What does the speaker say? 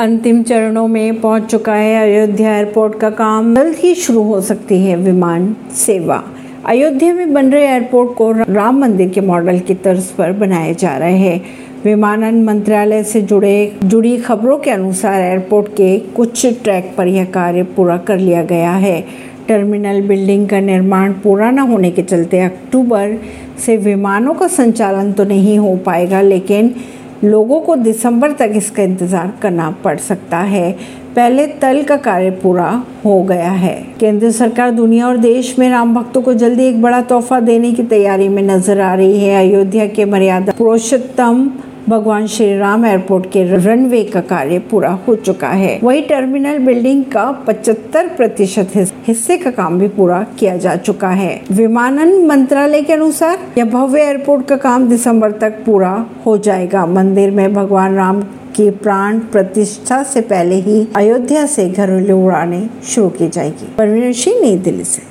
अंतिम चरणों में पहुँच चुका है अयोध्या एयरपोर्ट का काम। जल्द ही शुरू हो सकती है विमान सेवा। अयोध्या में बन रहे एयरपोर्ट को राम मंदिर के मॉडल की तर्ज पर बनाया जा रहा है। विमानन मंत्रालय से जुड़े, जुड़ी खबरों के अनुसार एयरपोर्ट के कुछ ट्रैक पर यह कार्य पूरा कर लिया गया है। टर्मिनल बिल्डिंग का निर्माण पूरा न होने के चलते अक्टूबर से विमानों का संचालन तो नहीं हो पाएगा, लेकिन लोगों को दिसंबर तक इसका इंतज़ार करना पड़ सकता है। पहले तल का कार्य पूरा हो गया है। केंद्र सरकार दुनिया और देश में राम भक्तों को जल्दी एक बड़ा तोहफा देने की तैयारी में नज़र आ रही है। अयोध्या के मर्यादा पुरुषोत्तम भगवान श्री राम एयरपोर्ट के रनवे का कार्य पूरा हो चुका है। वही टर्मिनल बिल्डिंग का 75 प्रतिशत हिस्से का काम भी पूरा किया जा चुका है। विमानन मंत्रालय के अनुसार, यह भव्य एयरपोर्ट का काम दिसंबर तक पूरा हो जाएगा। मंदिर में भगवान राम की प्राण प्रतिष्ठा से पहले ही अयोध्या से घरेलू उड़ाने शुरू की जाएगी। परवीन सिंह, नई दिल्ली से।